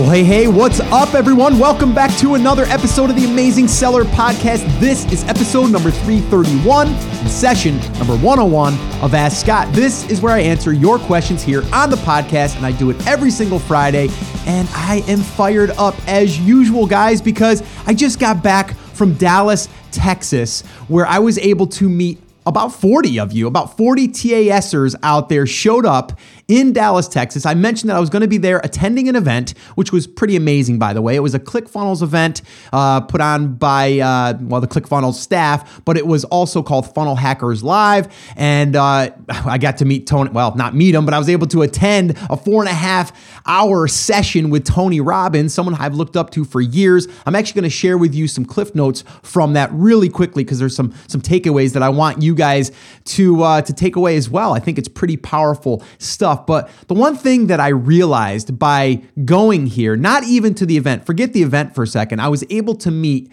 Well, hey, hey, what's up, everyone? Welcome back to another episode of the Amazing Seller Podcast. This is episode number 331, session number 101 of Ask Scott. This is where I answer your questions here on the podcast, and I do it every single Friday. And I am fired up as usual, guys, because I just got back from Dallas, Texas, where I was able to meet about 40 of you, about 40 TASers out there showed up in Dallas, Texas. I mentioned that I was going to be there attending an event, which was pretty amazing, by the way. It was a ClickFunnels event uh, put on by, uh, well, the ClickFunnels staff, but it was also called Funnel Hackers Live. And uh, I got to meet Tony, well, not meet him, but I was able to attend a four and a half hour session with Tony Robbins, someone I've looked up to for years. I'm actually going to share with you some cliff notes from that really quickly because there's some some takeaways that I want you guys to uh, to take away as well. I think it's pretty powerful stuff stuff. But the one thing that I realized by going here, not even to the event, forget the event for a second, I was able to meet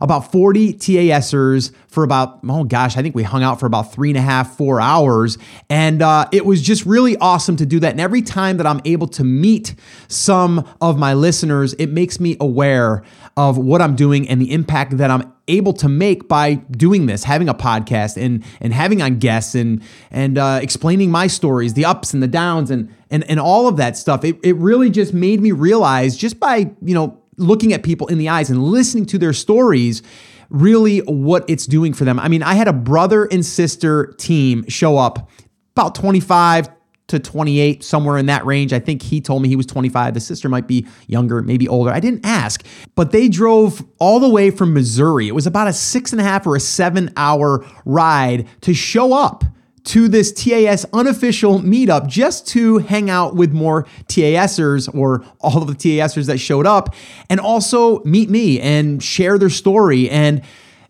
about 40 TASers for about, oh gosh, I think we hung out for about three and a half, four hours. And uh, it was just really awesome to do that. And every time that I'm able to meet some of my listeners, it makes me aware of what I'm doing and the impact that I'm able to make by doing this, having a podcast and and having on guests and and uh, explaining my stories, the ups and the downs and and and all of that stuff. It it really just made me realize just by you know looking at people in the eyes and listening to their stories really what it's doing for them. I mean, I had a brother and sister team show up about 25 to 28, somewhere in that range. I think he told me he was 25. The sister might be younger, maybe older. I didn't ask, but they drove all the way from Missouri. It was about a six and a half or a seven hour ride to show up to this TAS unofficial meetup just to hang out with more TASers or all of the TASers that showed up and also meet me and share their story. And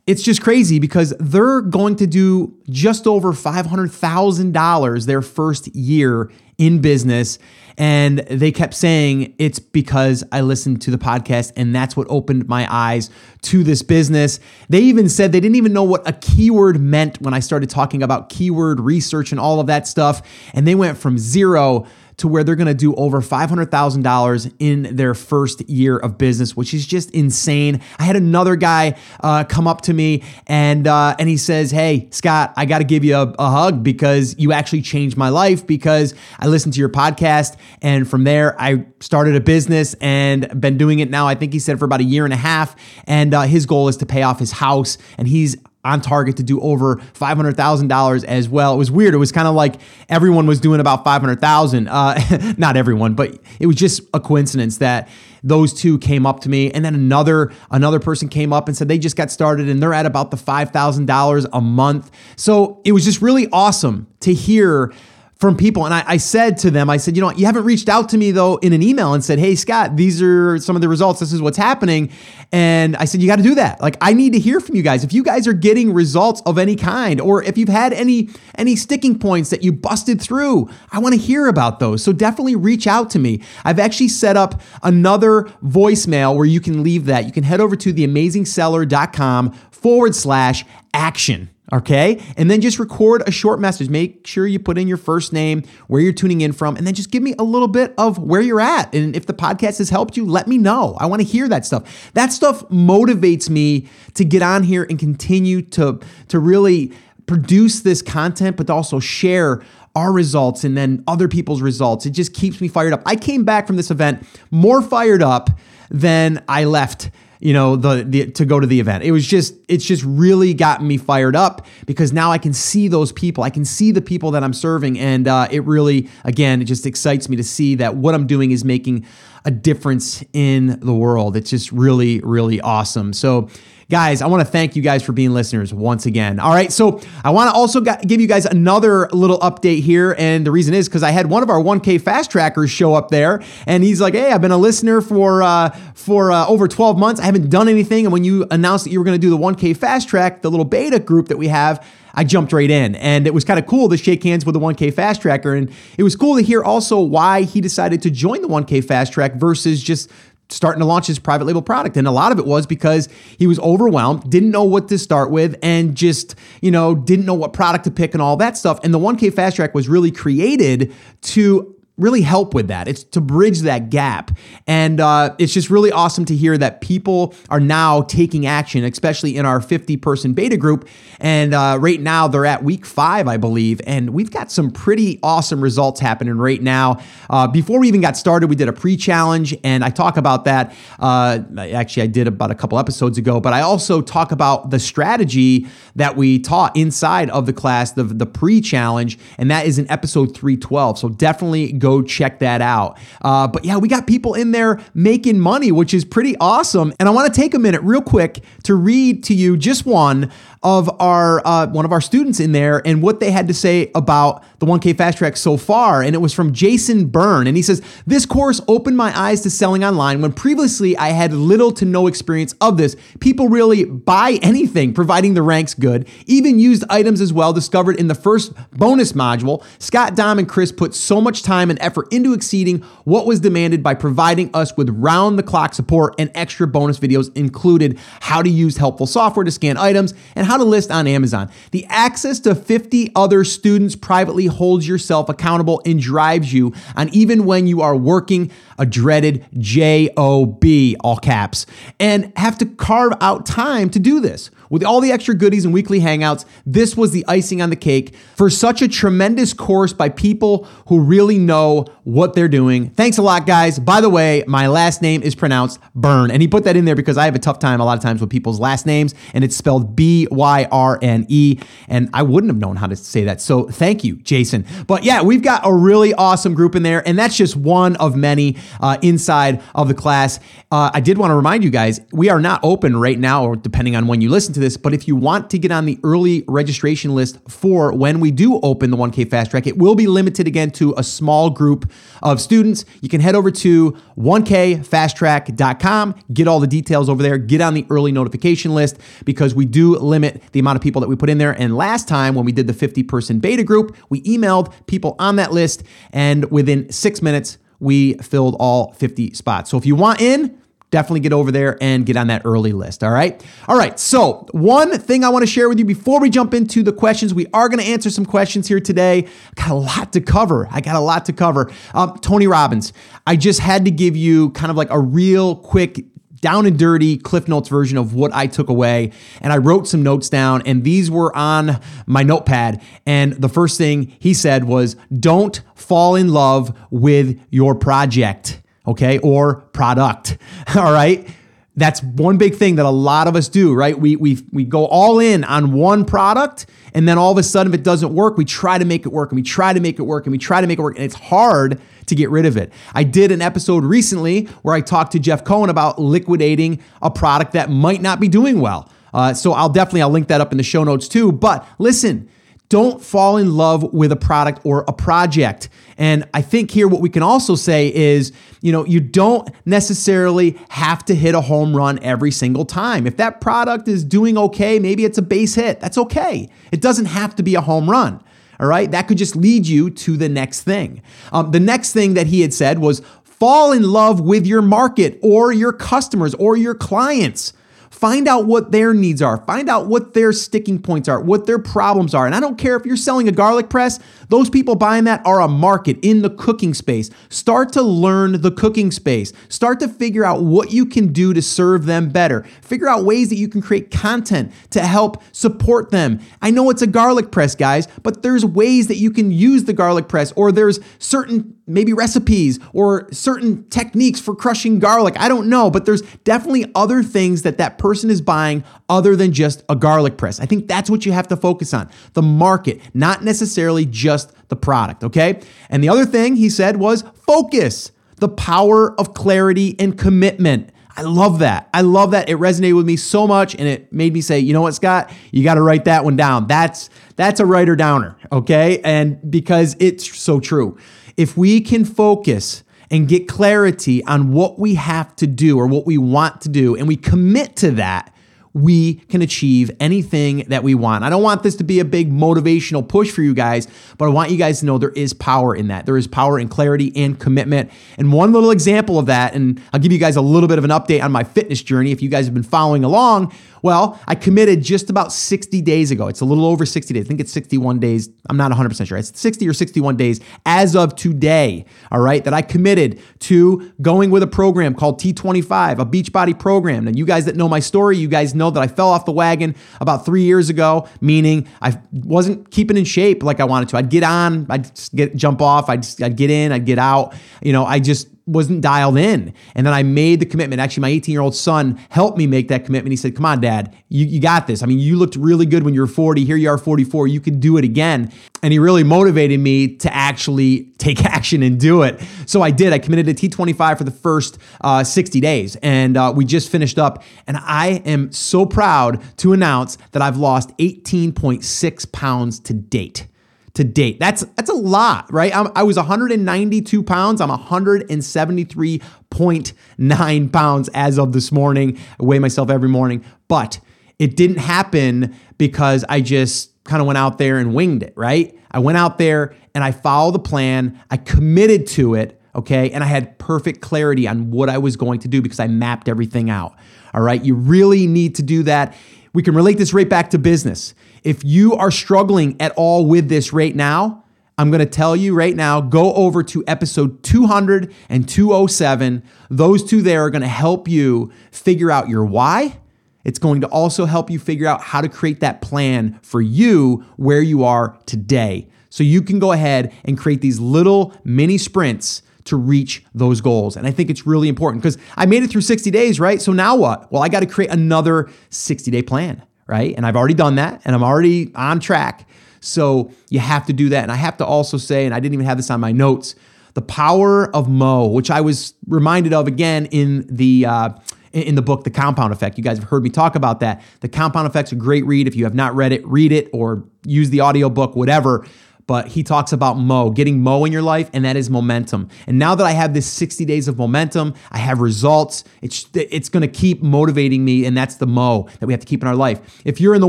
it's just crazy because they're going to do just over $500,000 their first year in business. And they kept saying it's because I listened to the podcast and that's what opened my eyes to this business. They even said they didn't even know what a keyword meant when I started talking about keyword research and all of that stuff. And they went from zero to where they're going to do over $500,000 in their first year of business, which is just insane. I had another guy uh, come up to me and uh, and he says, "Hey, Scott, I got to give you a, a hug because you actually changed my life because I listened to your podcast and from there I started a business and been doing it now. I think he said for about a year and a half, and uh, his goal is to pay off his house, and he's on target to do over $500,000 as well. It was weird. It was kind of like everyone was doing about 500,000. Uh, not everyone, but it was just a coincidence that those two came up to me and then another another person came up and said they just got started and they're at about the $5,000 a month. So it was just really awesome to hear from people. And I, I, said to them, I said, you know, you haven't reached out to me though in an email and said, hey, Scott, these are some of the results. This is what's happening. And I said, you got to do that. Like, I need to hear from you guys. If you guys are getting results of any kind, or if you've had any any sticking points that you busted through, I want to hear about those. So definitely reach out to me. I've actually set up another voicemail where you can leave that. You can head over to theamazingseller.com forward slash action. Okay. And then just record a short message. Make sure you put in your first name, where you're tuning in from, and then just give me a little bit of where you're at. And if the podcast has helped you, let me know. I want to hear that stuff. That stuff motivates me to get on here and continue to, to really produce this content, but also share our results and then other people's results. It just keeps me fired up. I came back from this event more fired up than I left you know the, the to go to the event. It was just it's just really gotten me fired up because now i can see those people. I can see the people that i'm serving and uh, it really again it just excites me to see that what i'm doing is making a difference in the world. It's just really really awesome. So Guys, I want to thank you guys for being listeners once again. All right, so I want to also give you guys another little update here. And the reason is because I had one of our 1K fast trackers show up there, and he's like, Hey, I've been a listener for, uh, for uh, over 12 months. I haven't done anything. And when you announced that you were going to do the 1K fast track, the little beta group that we have, I jumped right in. And it was kind of cool to shake hands with the 1K Fast Tracker. And it was cool to hear also why he decided to join the 1K Fast Track versus just starting to launch his private label product. And a lot of it was because he was overwhelmed, didn't know what to start with, and just, you know, didn't know what product to pick and all that stuff. And the 1K Fast Track was really created to really help with that. It's to bridge that gap. And uh, it's just really awesome to hear that people are now taking action, especially in our 50 person beta group. And uh, right now they're at week five, I believe. And we've got some pretty awesome results happening right now. Uh, before we even got started, we did a pre challenge, and I talk about that. Uh, actually, I did about a couple episodes ago, but I also talk about the strategy that we taught inside of the class, the, the pre challenge, and that is in episode 312. So definitely go go check that out. Uh, but yeah, we got people in there making money, which is pretty awesome. And I want to take a minute, real quick, to read to you just one of our uh, one of our students in there and what they had to say about the 1K Fast Track so far. And it was from Jason Byrne, and he says this course opened my eyes to selling online when previously I had little to no experience of this. People really buy anything, providing the ranks good. Even used items as well, discovered in the first bonus module. Scott, Dom, and Chris put so much time and effort into exceeding what was demanded by providing us with round the clock support and extra bonus videos included how to use helpful software to scan items and how to list on Amazon. The access to 50 other students privately holds yourself accountable and drives you on even when you are working a dreaded job, all caps, and have to carve out time to do this. With all the extra goodies and weekly hangouts, this was the icing on the cake for such a tremendous course by people who really know what they're doing. Thanks a lot, guys. By the way, my last name is pronounced Burn, and he put that in there because I have a tough time a lot of times with people's last names, and it's spelled B Y R N E, and I wouldn't have known how to say that. So thank you, Jason. But yeah, we've got a really awesome group in there, and that's just one of many uh, inside of the class. Uh, I did want to remind you guys, we are not open right now, or depending on when you listen to this, but if you want to get on the early registration list for when we do open the 1K Fast Track, it will be limited again to a small group of students. You can head over to 1kfasttrack.com, get all the details over there, get on the early notification list because we do limit the amount of people that we put in there. And last time when we did the 50 person beta group, we emailed people on that list, and within six minutes, we filled all 50 spots. So if you want in, definitely get over there and get on that early list. All right. All right. So, one thing I want to share with you before we jump into the questions, we are going to answer some questions here today. got a lot to cover. I got a lot to cover. Um, Tony Robbins, I just had to give you kind of like a real quick down and dirty Cliff Notes version of what I took away. And I wrote some notes down, and these were on my notepad. And the first thing he said was, Don't fall in love with your project okay, or product. All right. That's one big thing that a lot of us do, right? We, we, we go all in on one product, and then all of a sudden, if it doesn't work, we try to make it work, and we try to make it work, and we try to make it work, and it's hard to get rid of it. I did an episode recently where I talked to Jeff Cohen about liquidating a product that might not be doing well. Uh, so I'll definitely I'll link that up in the show notes too. But listen, don't fall in love with a product or a project. And I think here what we can also say is, you know, you don't necessarily have to hit a home run every single time. If that product is doing okay, maybe it's a base hit. That's okay. It doesn't have to be a home run. All right. That could just lead you to the next thing. Um, the next thing that he had said was fall in love with your market or your customers or your clients. Find out what their needs are. Find out what their sticking points are, what their problems are. And I don't care if you're selling a garlic press, those people buying that are a market in the cooking space. Start to learn the cooking space. Start to figure out what you can do to serve them better. Figure out ways that you can create content to help support them. I know it's a garlic press, guys, but there's ways that you can use the garlic press, or there's certain maybe recipes or certain techniques for crushing garlic. I don't know, but there's definitely other things that that person is buying other than just a garlic press. I think that's what you have to focus on the market, not necessarily just the product, okay? And the other thing he said was focus, the power of clarity and commitment. I love that. I love that. It resonated with me so much and it made me say, "You know what, Scott? You got to write that one down." That's that's a writer downer, okay? And because it's so true. If we can focus and get clarity on what we have to do or what we want to do and we commit to that, we can achieve anything that we want. I don't want this to be a big motivational push for you guys, but I want you guys to know there is power in that. There is power in clarity and commitment. And one little example of that, and I'll give you guys a little bit of an update on my fitness journey if you guys have been following along. Well, I committed just about 60 days ago. It's a little over 60 days. I think it's 61 days. I'm not 100% sure. It's 60 or 61 days as of today, all right, that I committed to going with a program called T25, a Beachbody program. And you guys that know my story, you guys know that I fell off the wagon about three years ago, meaning I wasn't keeping in shape like I wanted to. I'd get on, I'd get jump off, I'd, I'd get in, I'd get out. You know, I just wasn't dialed in. And then I made the commitment. Actually, my 18 year old son helped me make that commitment. He said, Come on, dad, you, you got this. I mean, you looked really good when you were 40. Here you are, 44. You could do it again. And he really motivated me to actually take action and do it. So I did. I committed to T25 for the first uh, 60 days. And uh, we just finished up. And I am so proud to announce that I've lost 18.6 pounds to date to date. That's that's a lot, right? I'm, i was 192 pounds. I'm 173.9 pounds as of this morning. I weigh myself every morning, but it didn't happen because I just kind of went out there and winged it, right? I went out there and I followed the plan. I committed to it, okay? And I had perfect clarity on what I was going to do because I mapped everything out. All right? You really need to do that. We can relate this right back to business. If you are struggling at all with this right now, I'm going to tell you right now go over to episode 200 and 207. Those two there are going to help you figure out your why. It's going to also help you figure out how to create that plan for you where you are today. So you can go ahead and create these little mini sprints to reach those goals. And I think it's really important because I made it through 60 days, right? So now what? Well, I got to create another 60 day plan right? And I've already done that and I'm already on track. So you have to do that. And I have to also say, and I didn't even have this on my notes, the power of Mo, which I was reminded of again in the uh, in the book, The Compound Effect. You guys have heard me talk about that. The Compound Effect's a great read. If you have not read it, read it or use the audiobook, whatever but he talks about Mo, getting Mo in your life, and that is momentum. And now that I have this 60 days of momentum, I have results. It's it's going to keep motivating me, and that's the Mo that we have to keep in our life. If you're in the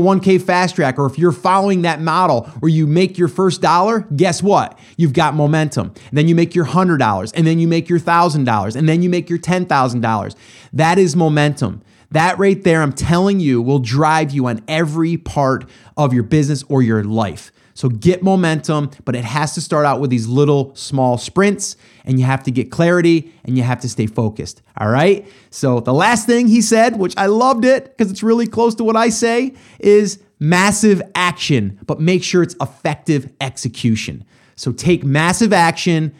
1K fast track, or if you're following that model where you make your first dollar, guess what? You've got momentum. And then you make your hundred dollars, and then you make your thousand dollars, and then you make your ten thousand dollars. That is momentum. That right there, I'm telling you, will drive you on every part of your business or your life. So get momentum, but it has to start out with these little small sprints and you have to get clarity and you have to stay focused. All right. So the last thing he said, which I loved it because it's really close to what I say, is massive action, but make sure it's effective execution. So take massive action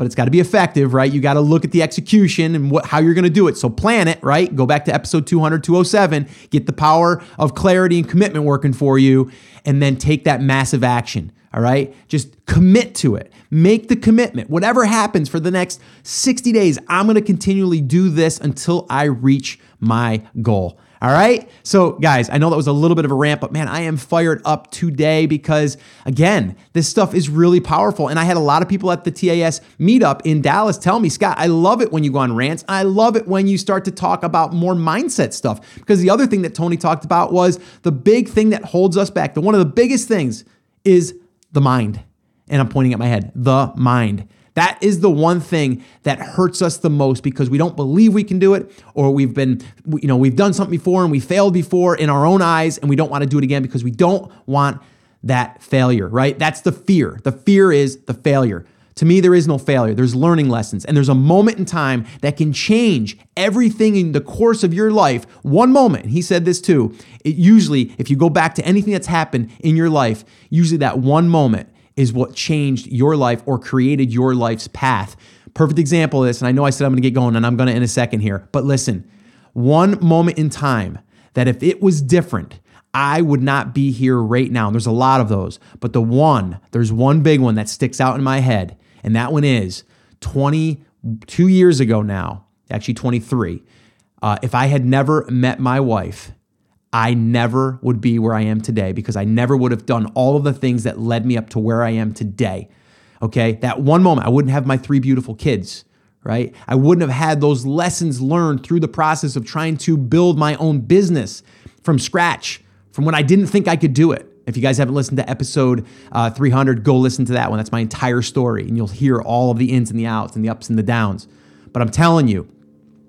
but it's got to be effective, right? You got to look at the execution and what, how you're going to do it. So plan it, right? Go back to episode 200, 207, get the power of clarity and commitment working for you, and then take that massive action. All right. Just commit to it. Make the commitment. Whatever happens for the next 60 days, I'm going to continually do this until I reach my goal. All right. So, guys, I know that was a little bit of a rant, but man, I am fired up today because, again, this stuff is really powerful. And I had a lot of people at the TAS meetup in Dallas tell me, Scott, I love it when you go on rants. I love it when you start to talk about more mindset stuff. Because the other thing that Tony talked about was the big thing that holds us back. The one of the biggest things is the mind. And I'm pointing at my head, the mind. That is the one thing that hurts us the most because we don't believe we can do it or we've been you know we've done something before and we failed before in our own eyes and we don't want to do it again because we don't want that failure, right? That's the fear. The fear is the failure. To me, there is no failure. There's learning lessons. And there's a moment in time that can change everything in the course of your life. One moment. He said this too. It usually, if you go back to anything that's happened in your life, usually that one moment is what changed your life or created your life's path. Perfect example of this, and I know I said I'm gonna get going and I'm gonna in a second here, but listen, one moment in time that if it was different, I would not be here right now. There's a lot of those, but the one, there's one big one that sticks out in my head, and that one is 22 years ago now, actually 23. Uh, if I had never met my wife, I never would be where I am today because I never would have done all of the things that led me up to where I am today. Okay. That one moment, I wouldn't have my three beautiful kids, right? I wouldn't have had those lessons learned through the process of trying to build my own business. from scratch, from when I didn't think I could do it. If you guys haven't listened to episode uh, 300, go listen to that one. That's my entire story, and you'll hear all of the ins and the outs and the ups and the downs. But I'm telling you,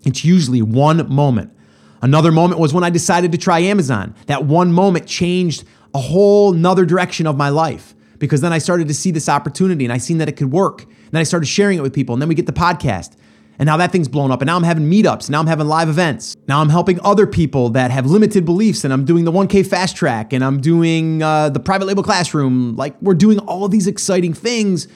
it's usually one moment. Another moment was when I decided to try Amazon. That one moment changed a whole nother direction of my life because then I started to see this opportunity and I seen that it could work. And then I started sharing it with people. And then we get the podcast. And now that thing's blown up. And now I'm having meetups. Now I'm having live events. Now I'm helping other people that have limited beliefs. And I'm doing the 1K fast track. And I'm doing uh, the private label classroom. Like we're doing all these exciting things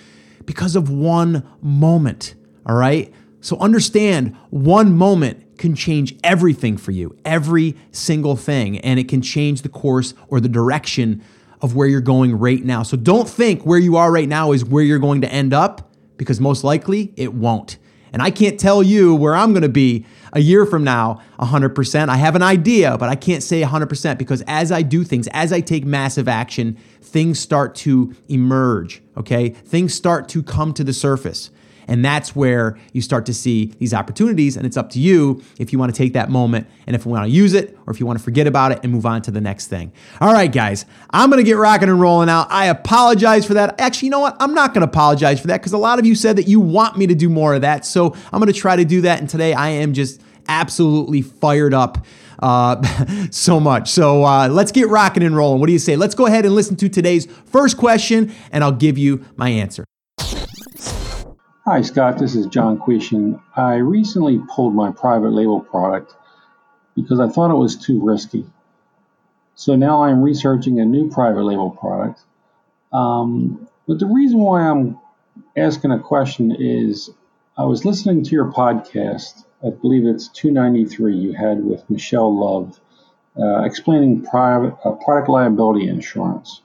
because of one moment. All right. So understand one moment can change everything for you, every single thing. And it can change the course or the direction of where you're going right now. So don't think where you are right now is where you're going to end up because most likely it won't. And I can't tell you where I'm going to be a year from now 100%. I have an idea, but I can't say 100% because as I do things, as I take massive action, things start to emerge, okay? Things start to come to the surface. And that's where you start to see these opportunities. And it's up to you if you want to take that moment and if you want to use it or if you want to forget about it and move on to the next thing. All right, guys, I'm going to get rocking and rolling now. I apologize for that. Actually, you know what? I'm not going to apologize for that because a lot of you said that you want me to do more of that. So I'm going to try to do that. And today I am just absolutely fired up uh, so much. So uh, let's get rocking and rolling. What do you say? Let's go ahead and listen to today's first question, and I'll give you my answer. Hi, Scott. This is John Quishin. I recently pulled my private label product because I thought it was too risky. So now I'm researching a new private label product. Um, but the reason why I'm asking a question is I was listening to your podcast. I believe it's 293 you had with Michelle Love uh, explaining private uh, product liability insurance.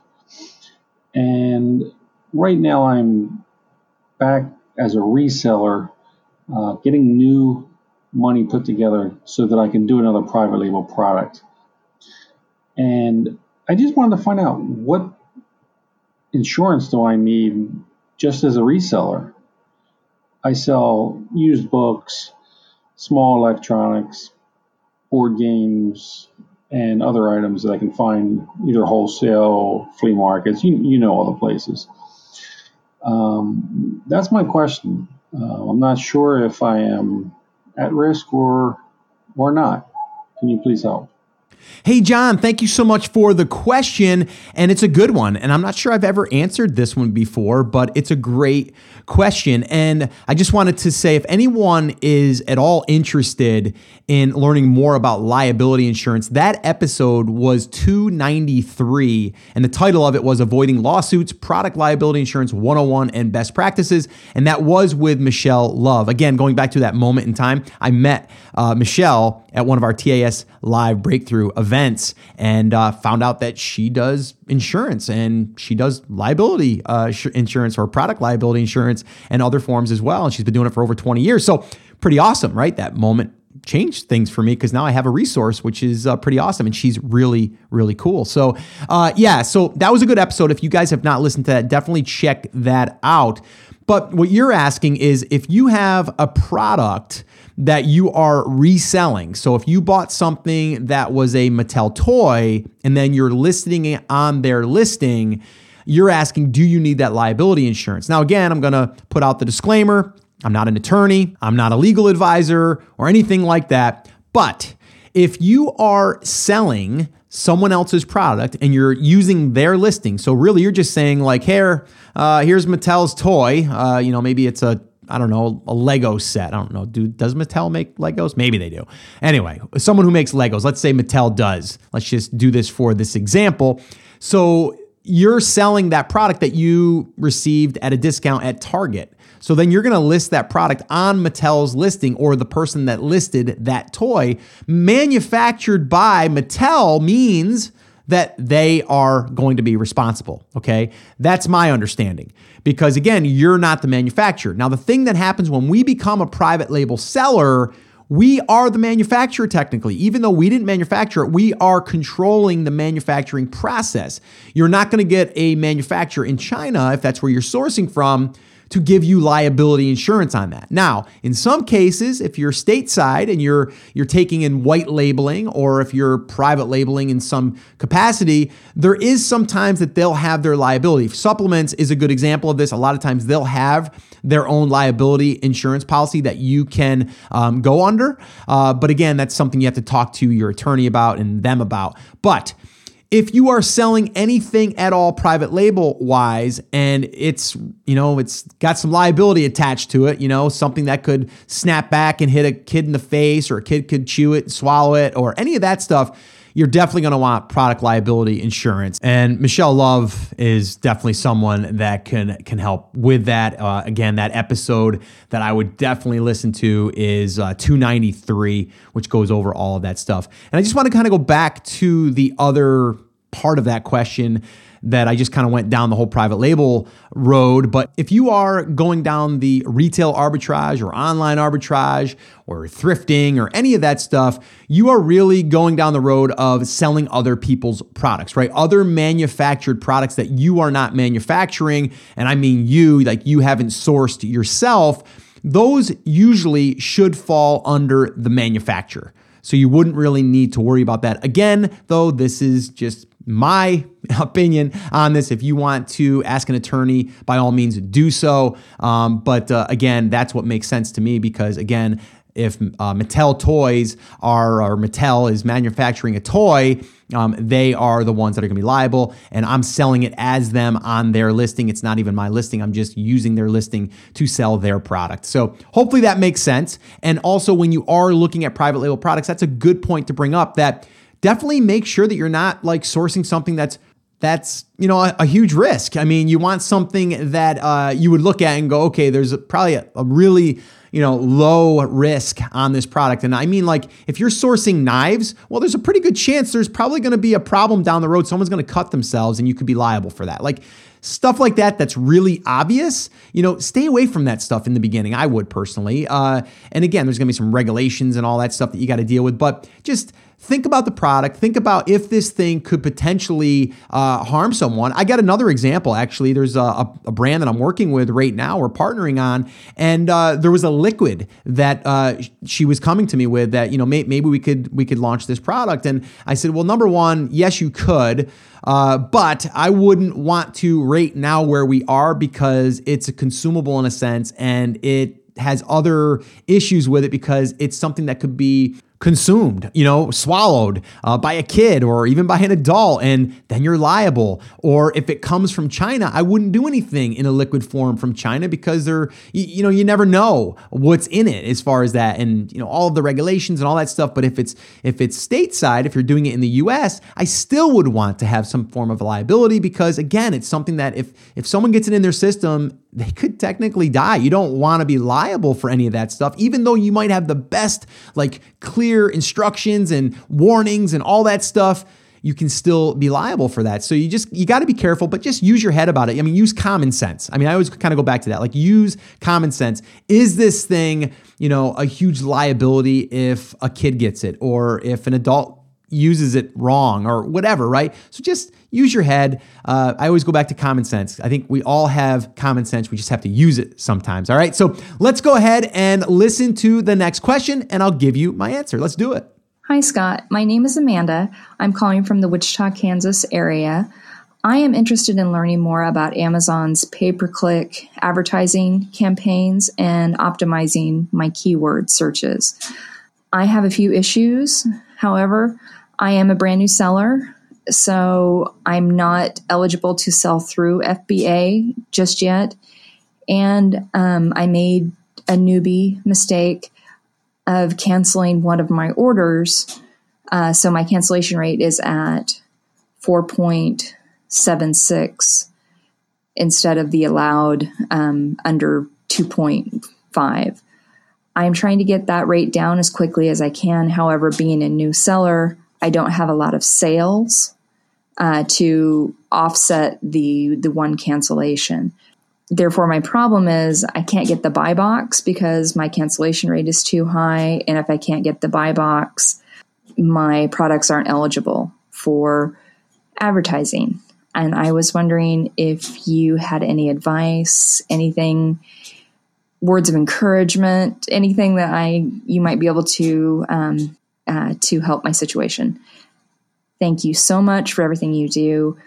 And right now I'm back as a reseller, uh, getting new money put together so that I can do another private label product. And I just wanted to find out what insurance do I need just as a reseller? I sell used books, small electronics, board games, and other items that I can find either wholesale, flea markets, you, you know all the places. Um, that's my question. Uh, I'm not sure if I am at risk or or not. Can you please help? Hey, John, thank you so much for the question. And it's a good one. And I'm not sure I've ever answered this one before, but it's a great question. And I just wanted to say if anyone is at all interested in learning more about liability insurance, that episode was 293. And the title of it was Avoiding Lawsuits, Product Liability Insurance 101 and Best Practices. And that was with Michelle Love. Again, going back to that moment in time, I met uh, Michelle at one of our TAS live breakthrough events and uh, found out that she does insurance and she does liability uh, insurance or product liability insurance and other forms as well. And she's been doing it for over 20 years. So, pretty awesome, right? That moment changed things for me because now I have a resource, which is uh, pretty awesome. And she's really, really cool. So, uh, yeah, so that was a good episode. If you guys have not listened to that, definitely check that out. But what you're asking is if you have a product that you are reselling. So if you bought something that was a Mattel toy and then you're listing it on their listing, you're asking, do you need that liability insurance? Now, again, I'm going to put out the disclaimer I'm not an attorney, I'm not a legal advisor or anything like that. But if you are selling someone else's product and you're using their listing, so really you're just saying, like, here, uh, here's Mattel's toy. Uh, you know, maybe it's a I don't know, a Lego set. I don't know. Do, does Mattel make Legos? Maybe they do. Anyway, someone who makes Legos, let's say Mattel does. Let's just do this for this example. So you're selling that product that you received at a discount at Target. So then you're going to list that product on Mattel's listing or the person that listed that toy. Manufactured by Mattel means that they are going to be responsible. Okay. That's my understanding. Because again, you're not the manufacturer. Now, the thing that happens when we become a private label seller, we are the manufacturer technically. Even though we didn't manufacture it, we are controlling the manufacturing process. You're not going to get a manufacturer in China, if that's where you're sourcing from, to give you liability insurance on that. Now, in some cases, if you're stateside and you're you're taking in white labeling or if you're private labeling in some capacity, there is sometimes that they'll have their liability. Supplements is a good example of this. A lot of times they'll have their own liability insurance policy that you can um, go under. Uh, but again, that's something you have to talk to your attorney about and them about. But if you are selling anything at all private label wise and it's you know it's got some liability attached to it you know something that could snap back and hit a kid in the face or a kid could chew it and swallow it or any of that stuff you're definitely going to want product liability insurance. And Michelle Love is definitely someone that can can help with that. Uh, again, that episode that I would definitely listen to is uh, 293, which goes over all of that stuff. And I just want to kind of go back to the other part of that question that I just kind of went down the whole private label road. But if you are going down the retail arbitrage or online arbitrage or thrifting or any of that stuff, you are really going down the road of selling other people's products, right? Other manufactured products that you are not manufacturing. And I mean you, like you haven't sourced yourself. Those usually should fall under the manufacturer. So you wouldn't really need to worry about that. Again, though, this is just my opinion on this. If you want to ask an attorney, by all means do so. Um, but uh, again, that's what makes sense to me because, again, if uh, Mattel toys are, or Mattel is manufacturing a toy, um, they are the ones that are going to be liable. And I'm selling it as them on their listing. It's not even my listing. I'm just using their listing to sell their product. So hopefully that makes sense. And also, when you are looking at private label products, that's a good point to bring up that definitely make sure that you're not like sourcing something that's that's you know a, a huge risk. I mean, you want something that uh, you would look at and go, okay, there's a, probably a, a really you know low risk on this product. And i mean like if you're sourcing knives well there's a pretty good chance there's probably going to be a problem down the road. Someone's going to cut themselves and you could be liable for that. Like stuff like that that's really obvious you know stay away from that stuff in the beginning i would personally uh, and again there's going to be some regulations and all that stuff that you got to deal with but just think about the product. Think about if this thing could potentially uh, harm someone. I got another example, actually. There's a, a, brand that I'm working with right now, we're partnering on, and uh, there was a liquid that uh, she was coming to me with that, you know, may, maybe we could we could launch this product. And I said, well, number one, yes, you could. Uh, but I wouldn't want to rate now where we are because it's a consumable in a sense and it has other issues with it because it's something that could be consumed, you know, swallowed uh, by a kid or even by an adult, and then you're liable. Or if it comes from China, I wouldn't do anything in a liquid form from China because they're, you, you know, you never know what's in it as far as that, and you know, all of the regulations and all that stuff. But if it's if it's stateside, if you're doing it in the U.S., I still would want to have some form of liability because again, it's something that if if someone gets it in their system they could technically die. You don't want to be liable for any of that stuff, even though you might have the best, like clear instructions and warnings and all that stuff. You can still be liable for that. So you just, you got to be careful, but just use your head about it. I mean, use common sense. I mean, I always kind of go back to that. Like, use common sense. Is this thing, you know, a huge liability if a kid gets it or if an adult uses it wrong or whatever, right? So just use your head. Uh, I always go back to common sense. I think we all have common sense. We just have to use it sometimes. All right. So let's go ahead and listen to the next question, and I'll give you my answer. Let's do it. Hi, Scott. My name is Amanda. I'm calling from the Wichita, Kansas area. I am interested in learning more about Amazon's pay per click advertising campaigns and optimizing my keyword searches. I have a few issues. However, I am a brand new seller, so I'm not eligible to sell through FBA just yet. And um, I made a newbie mistake of canceling one of my orders. Uh, so my cancellation rate is at 4.76 instead of the allowed um, under 2.5. I'm trying to get that rate down as quickly as I can. However, being a new seller, I don't have a lot of sales uh, to offset the the one cancellation. Therefore, my problem is I can't get the buy box because my cancellation rate is too high, and if I can't get the buy box, my products aren't eligible for advertising. And I was wondering if you had any advice, anything, words of encouragement, anything that I you might be able to um, uh, to help my situation. Thank you so much for everything you do.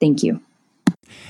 Thank you.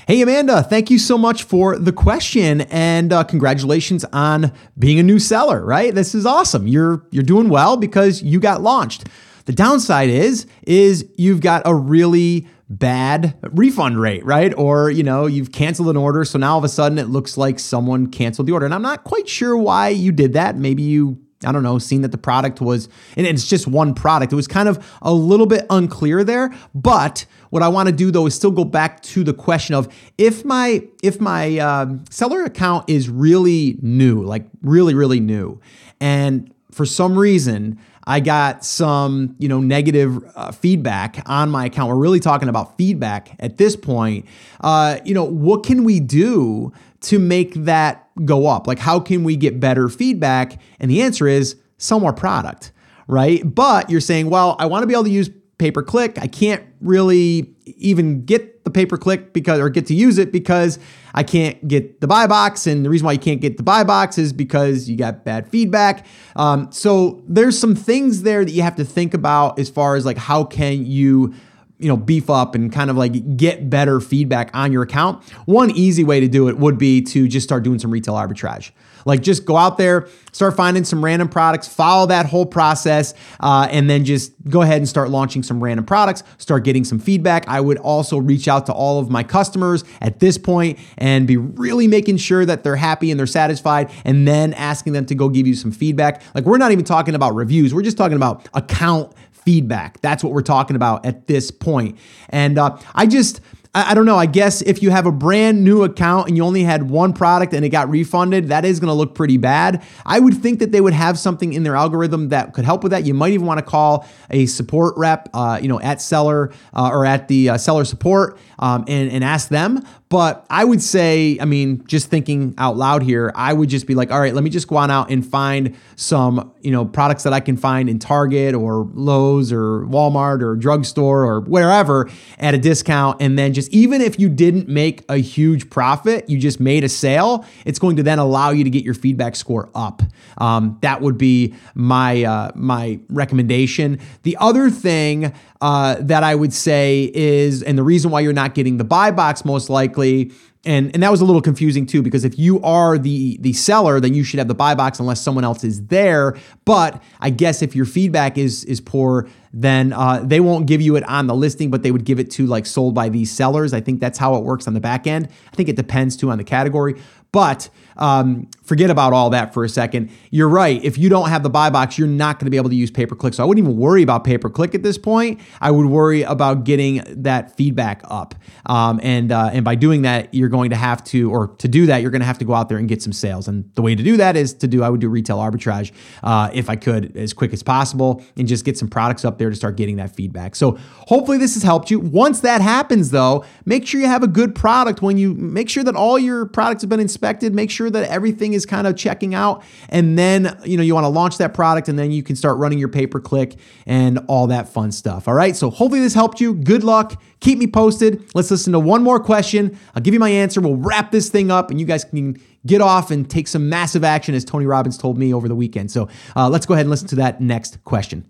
Hey, Amanda, thank you so much for the question and uh, congratulations on being a new seller, right? This is awesome. You're, you're doing well because you got launched. The downside is, is you've got a really bad refund rate, right? Or, you know, you've canceled an order. So now all of a sudden it looks like someone canceled the order. And I'm not quite sure why you did that. Maybe you I don't know, seen that the product was, and it's just one product. It was kind of a little bit unclear there. But what I want to do though is still go back to the question of if my if my uh, seller account is really new, like really really new, and for some reason I got some, you know, negative uh, feedback on my account. We're really talking about feedback at this point. Uh, you know, what can we do to make that go up? Like, how can we get better feedback? And the answer is sell more product, right? But you're saying, well, I want to be able to use pay per click. I can't really even get the pay per click because or get to use it because I can't get the buy box. And the reason why you can't get the buy box is because you got bad feedback. Um, so there's some things there that you have to think about as far as like how can you you know beef up and kind of like get better feedback on your account one easy way to do it would be to just start doing some retail arbitrage like just go out there start finding some random products follow that whole process uh, and then just go ahead and start launching some random products start getting some feedback i would also reach out to all of my customers at this point and be really making sure that they're happy and they're satisfied and then asking them to go give you some feedback like we're not even talking about reviews we're just talking about account feedback. That's what we're talking about at this point. And uh, I just, I, don't know. I guess if you have a brand new account and you only had one product and it got refunded, that is going to look pretty bad. I would think that they would have something in their algorithm that could help with that. You might even want to call a support rep, uh, you know, at seller uh, or at the uh, seller support um, and, and ask them. But I would say, I mean, just thinking out loud here, I would just be like, all right, let me just go on out and find some, you know, products that I can find in Target or Lowe's or Walmart or drugstore or wherever at a discount. And then just even if you didn't make a huge profit, you just made a sale, it's going to then allow you to get your feedback score up. Um, that would be my uh, my recommendation. The other thing uh, that I would say is, and the reason why you're not getting the buy box most likely and and that was a little confusing too because if you are the the seller then you should have the buy box unless someone else is there. But i guess if your feedback is is poor then uh, they won't give you it on the listing but they would give it to like sold by these sellers. I think that's how it works on the back end. I think it depends too on the category. But um, forget about all that for a second. You're right. If you don't have the buy box, you're not going to be able to use pay per click. So I wouldn't even worry about pay per click at this point. I would worry about getting that feedback up. Um, and uh, and by doing that, you're going to have to, or to do that, you're going to have to go out there and get some sales. And the way to do that is to do. I would do retail arbitrage uh, if I could as quick as possible, and just get some products up there to start getting that feedback. So hopefully this has helped you. Once that happens, though, make sure you have a good product. When you make sure that all your products have been inspected, make sure that everything is kind of checking out. And then, you know, you want to launch that product and then you can start running your pay per click and all that fun stuff. All right. So hopefully this helped you. Good luck. Keep me posted. Let's listen to one more question. I'll give you my answer. We'll wrap this thing up and you guys can get off and take some massive action, as Tony Robbins told me over the weekend. So uh, let's go ahead and listen to that next question.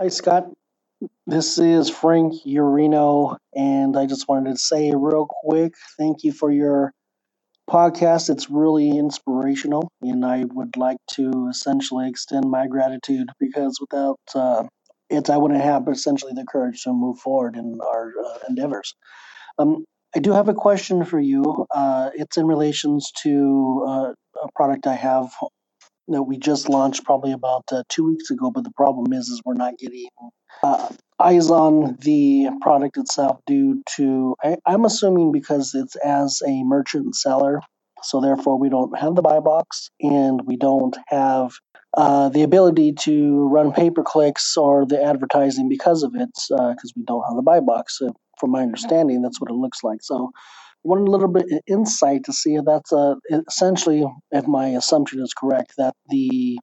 Hi, Scott. This is Frank Urino, and I just wanted to say real quick thank you for your podcast. It's really inspirational, and I would like to essentially extend my gratitude because without uh, it, I wouldn't have essentially the courage to move forward in our uh, endeavors. Um, I do have a question for you. Uh, it's in relations to uh, a product I have that we just launched probably about uh, two weeks ago. But the problem is, is we're not getting uh, eyes on the product itself due to I, I'm assuming because it's as a merchant seller, so therefore we don't have the buy box and we don't have uh, the ability to run pay per clicks or the advertising because of it, because uh, we don't have the buy box. So from my understanding, that's what it looks like. So, A little bit of insight to see if that's essentially, if my assumption is correct, that the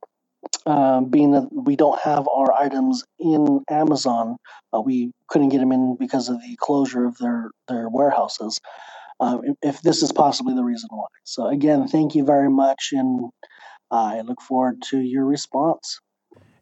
uh, being that we don't have our items in Amazon, uh, we couldn't get them in because of the closure of their their warehouses. Uh, if this is possibly the reason why. So again, thank you very much, and I look forward to your response.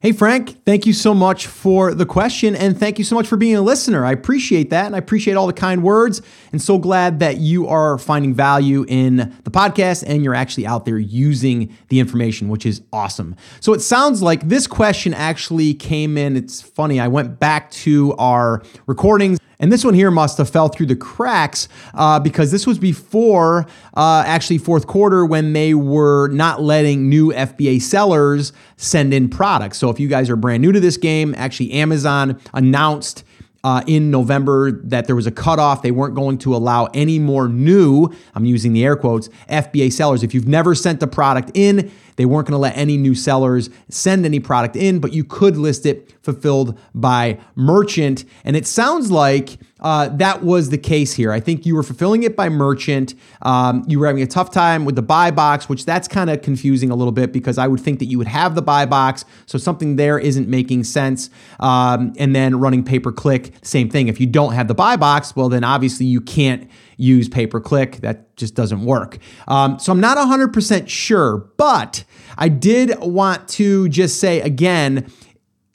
Hey, Frank, thank you so much for the question and thank you so much for being a listener. I appreciate that and I appreciate all the kind words and so glad that you are finding value in the podcast and you're actually out there using the information, which is awesome. So it sounds like this question actually came in. It's funny, I went back to our recordings and this one here must have fell through the cracks uh, because this was before uh, actually fourth quarter when they were not letting new FBA sellers send in products. So if you guys are brand new to this game, actually Amazon announced uh, in November that there was a cutoff. They weren't going to allow any more new, I'm using the air quotes, FBA sellers. If you've never sent the product in, they weren't going to let any new sellers send any product in, but you could list it fulfilled by merchant. And it sounds like uh, that was the case here. I think you were fulfilling it by merchant. Um, you were having a tough time with the buy box, which that's kind of confusing a little bit because I would think that you would have the buy box, so something there isn't making sense. Um, and then running pay per click, same thing. If you don't have the buy box, well, then obviously you can't use pay per click. That just doesn't work. Um, so I'm not 100% sure, but I did want to just say again,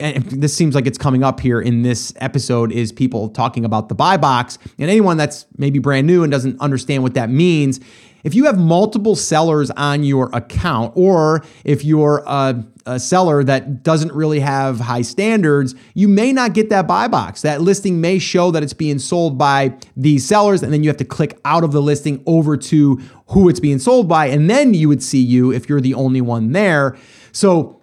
and this seems like it's coming up here in this episode is people talking about the buy box. And anyone that's maybe brand new and doesn't understand what that means if you have multiple sellers on your account or if you're a, a seller that doesn't really have high standards you may not get that buy box. That listing may show that it's being sold by these sellers and then you have to click out of the listing over to who it's being sold by. And then you would see you if you're the only one there. So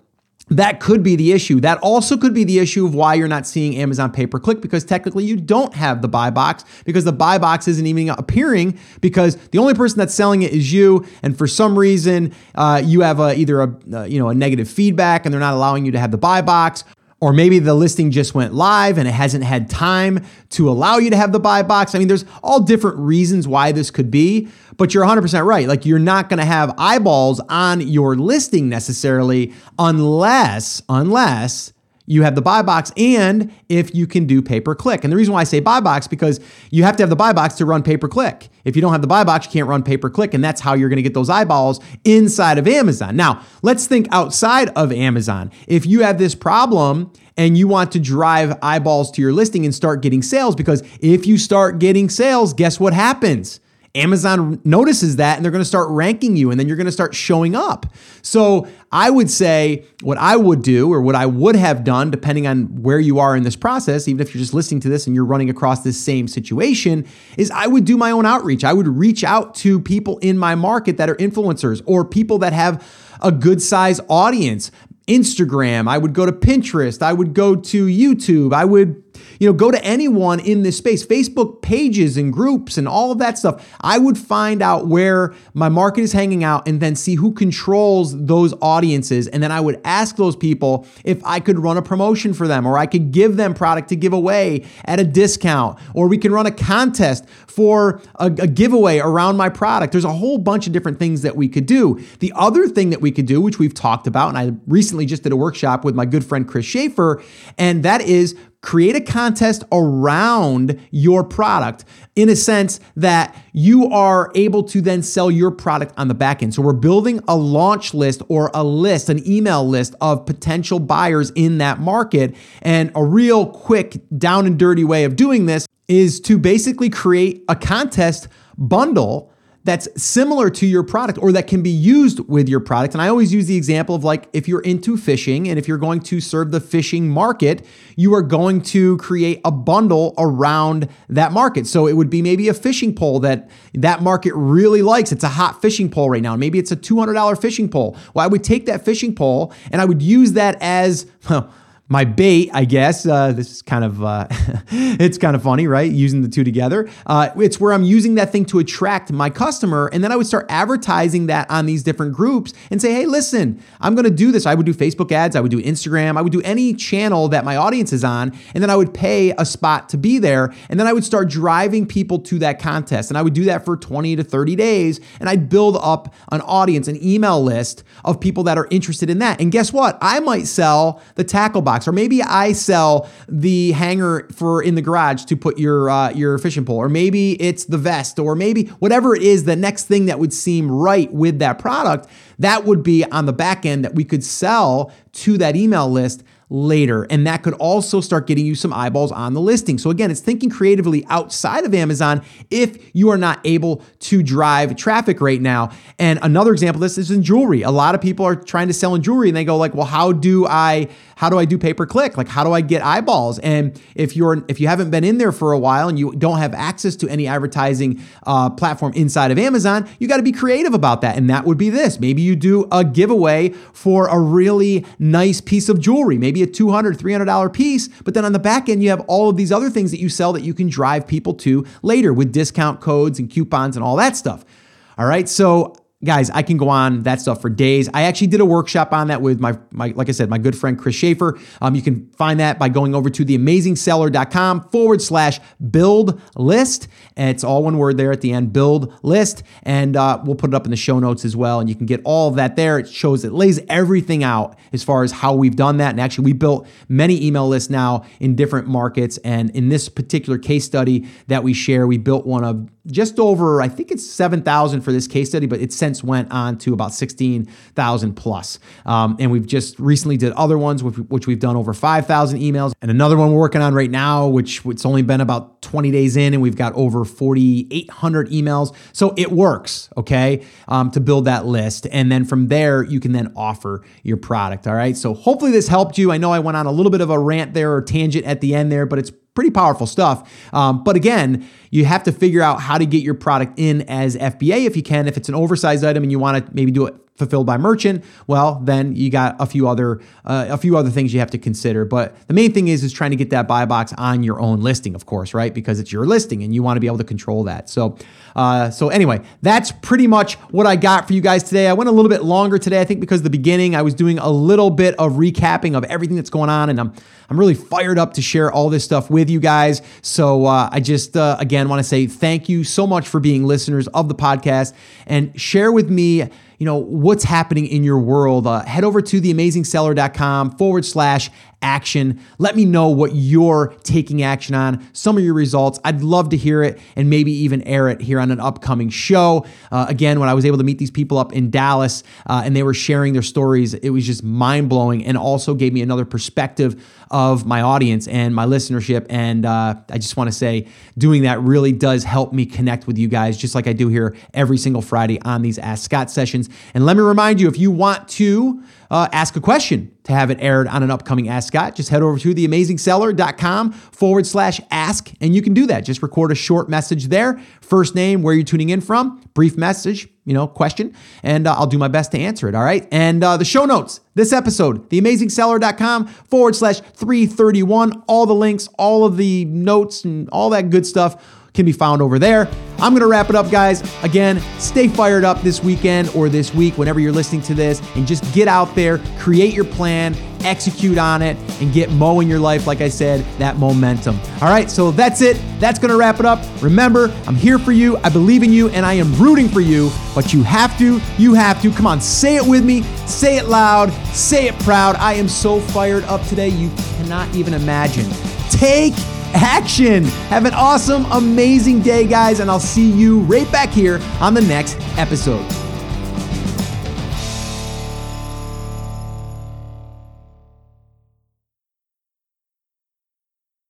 that could be the issue. That also could be the issue of why you're not seeing Amazon pay per click because technically you don't have the buy box because the buy box isn't even appearing because the only person that's selling it is you, and for some reason uh, you have a, either a uh, you know a negative feedback and they're not allowing you to have the buy box, or maybe the listing just went live and it hasn't had time to allow you to have the buy box. I mean, there's all different reasons why this could be, but you're 100% right. Like, you're not going to have eyeballs on your listing necessarily unless, unless you have the buy box and if you can do pay per click. And the reason why I say buy box because you have to have the buy box to run pay per click. If you don't have the buy box, you can't run pay per click, and that's how you're going to get those eyeballs inside of Amazon. Now, let's think outside of Amazon. If you have this problem and you want to drive eyeballs to your listing and start getting sales, because if you start getting sales, guess what happens? Amazon notices that and they're going to start ranking you and then you're going to start showing up. So I would say what I would do or what I would have done, depending on where you are in this process, even if you're just listening to this and you're running across this same situation, is I would do my own outreach. I would reach out to people in my market that are influencers or people that have a good size audience. Instagram, I would go to Pinterest, I would go to YouTube, I would you know, go to anyone in this space, Facebook pages and groups and all of that stuff. I would find out where my market is hanging out and then see who controls those audiences. And then I would ask those people if I could run a promotion for them or I could give them product to give away at a discount or we can run a contest for a, a giveaway around my product. There's a whole bunch of different things that we could do. The other thing that we could do, which we've talked about, and I recently just did a workshop with my good friend Chris Schaefer, and that is create a contest around your product in a sense that you are able to then sell your product on the back end. So we're building a launch list or a list, an email list of potential buyers in that market. And a real quick, down and dirty way of doing this is to basically create a contest bundle that's similar to your product or that can be used with your product. And I always use the example of like if you're into fishing and if you're going to serve the fishing market, you are going to create a bundle around that market. So it would be maybe a fishing pole that that market really likes. It's a hot fishing pole right now. Maybe it's a $200 fishing pole. Well, I would take that fishing pole and I would use that as, well, my bait, I guess. Uh, this is kind of uh, it's kind of funny, right? Using the two together. Uh, it's where I'm using that thing to attract my customer, and then I would start advertising that on these different groups and say, "Hey, listen, I'm going to do this. I would do Facebook ads, I would do Instagram, I would do any channel that my audience is on, and then I would pay a spot to be there, and then I would start driving people to that contest, and I would do that for 20 to 30 days, and I'd build up an audience, an email list of people that are interested in that. And guess what? I might sell the tackle box box, or maybe I sell the hanger for in the garage to put your uh, your fishing pole, or maybe it's the vest, or maybe whatever it is, the next thing that would seem right with that product, that would be on the back end that we could sell to that email list later. And that could also start getting you some eyeballs on the listing. So again, it's thinking creatively outside of Amazon if you are not able to drive traffic right now. And another example of this is in jewelry. A lot of people are trying to sell in jewelry and they go like, well, how do I how do I do pay per click? Like how do I get eyeballs? And if you're if you haven't been in there for a while and you don't have access to any advertising uh, platform inside of Amazon, you got to be creative about that. And that would be this. Maybe you do a giveaway for a really nice piece of jewelry. Maybe a $200, $300 piece, but then on the back end, you have all of these other things that you sell that you can drive people to later with discount codes and coupons and all that stuff. All right. So guys, I can go on that stuff for days. I actually did a workshop on that with my, my like I said, my good friend Chris Schaefer. Um, you can find that by going over to theamazingseller.com forward slash build list. And it's all one word there at the end, build list. And uh, we'll put it up in the show notes as well. And you can get all of that there. It shows, it lays everything out as far as how we've done that. And actually, we built many email lists now in different markets. And in this particular case study that we share, we built one of just over, I think it's 7,000 for this case study, but it since went on to about 16,000 plus. Um, and we've just recently did other ones, which, which we've done over 5,000 emails. And another one we're working on right now, which it's only been about 20 days in, and we've got over 4,800 emails. So it works, okay, um, to build that list. And then from there, you can then offer your product, all right? So hopefully this helped you. I know I went on a little bit of a rant there or tangent at the end there, but it's pretty powerful stuff. Um, but again, you have to figure out how to get your product in as FBA if you can. If it's an oversized item and you want to maybe do it fulfilled by merchant, well, then you got a few other uh, a few other things you have to consider. But the main thing is is trying to get that buy box on your own listing, of course, right? Because it's your listing and you want to be able to control that. So, uh, so anyway, that's pretty much what I got for you guys today. I went a little bit longer today, I think, because the beginning I was doing a little bit of recapping of everything that's going on, and I'm I'm really fired up to share all this stuff with you guys. So uh, I just uh, again want to say thank you so much for being listeners of the podcast and share with me you know, what's happening in your world, uh, head over to theamazingseller.com forward slash action. Let me know what you're taking action on, some of your results. I'd love to hear it and maybe even air it here on an upcoming show. Uh, again, when I was able to meet these people up in Dallas uh, and they were sharing their stories, it was just mind blowing and also gave me another perspective of my audience and my listenership. And uh, I just want to say, doing that really does help me connect with you guys, just like I do here every single Friday on these Ask Scott sessions. And let me remind you if you want to, uh, ask a question to have it aired on an upcoming Ask Scott, just head over to theamazingseller.com forward slash ask, and you can do that. Just record a short message there, first name, where you're tuning in from, brief message, you know, question, and uh, I'll do my best to answer it. All right. And uh, the show notes, this episode, theamazingseller.com forward slash 331, all the links, all of the notes, and all that good stuff can be found over there. I'm going to wrap it up, guys. Again, stay fired up this weekend or this week, whenever you're listening to this, and just get out there, create your plan, execute on it, and get Mo in your life, like I said, that momentum. All right, so that's it. That's going to wrap it up. Remember, I'm here for you. I believe in you, and I am rooting for you, but you have to, you have to. Come on, say it with me, say it loud, say it proud. I am so fired up today, you cannot even imagine. Take action. Have an awesome, amazing day, guys, and I'll see you right back here on the next episode.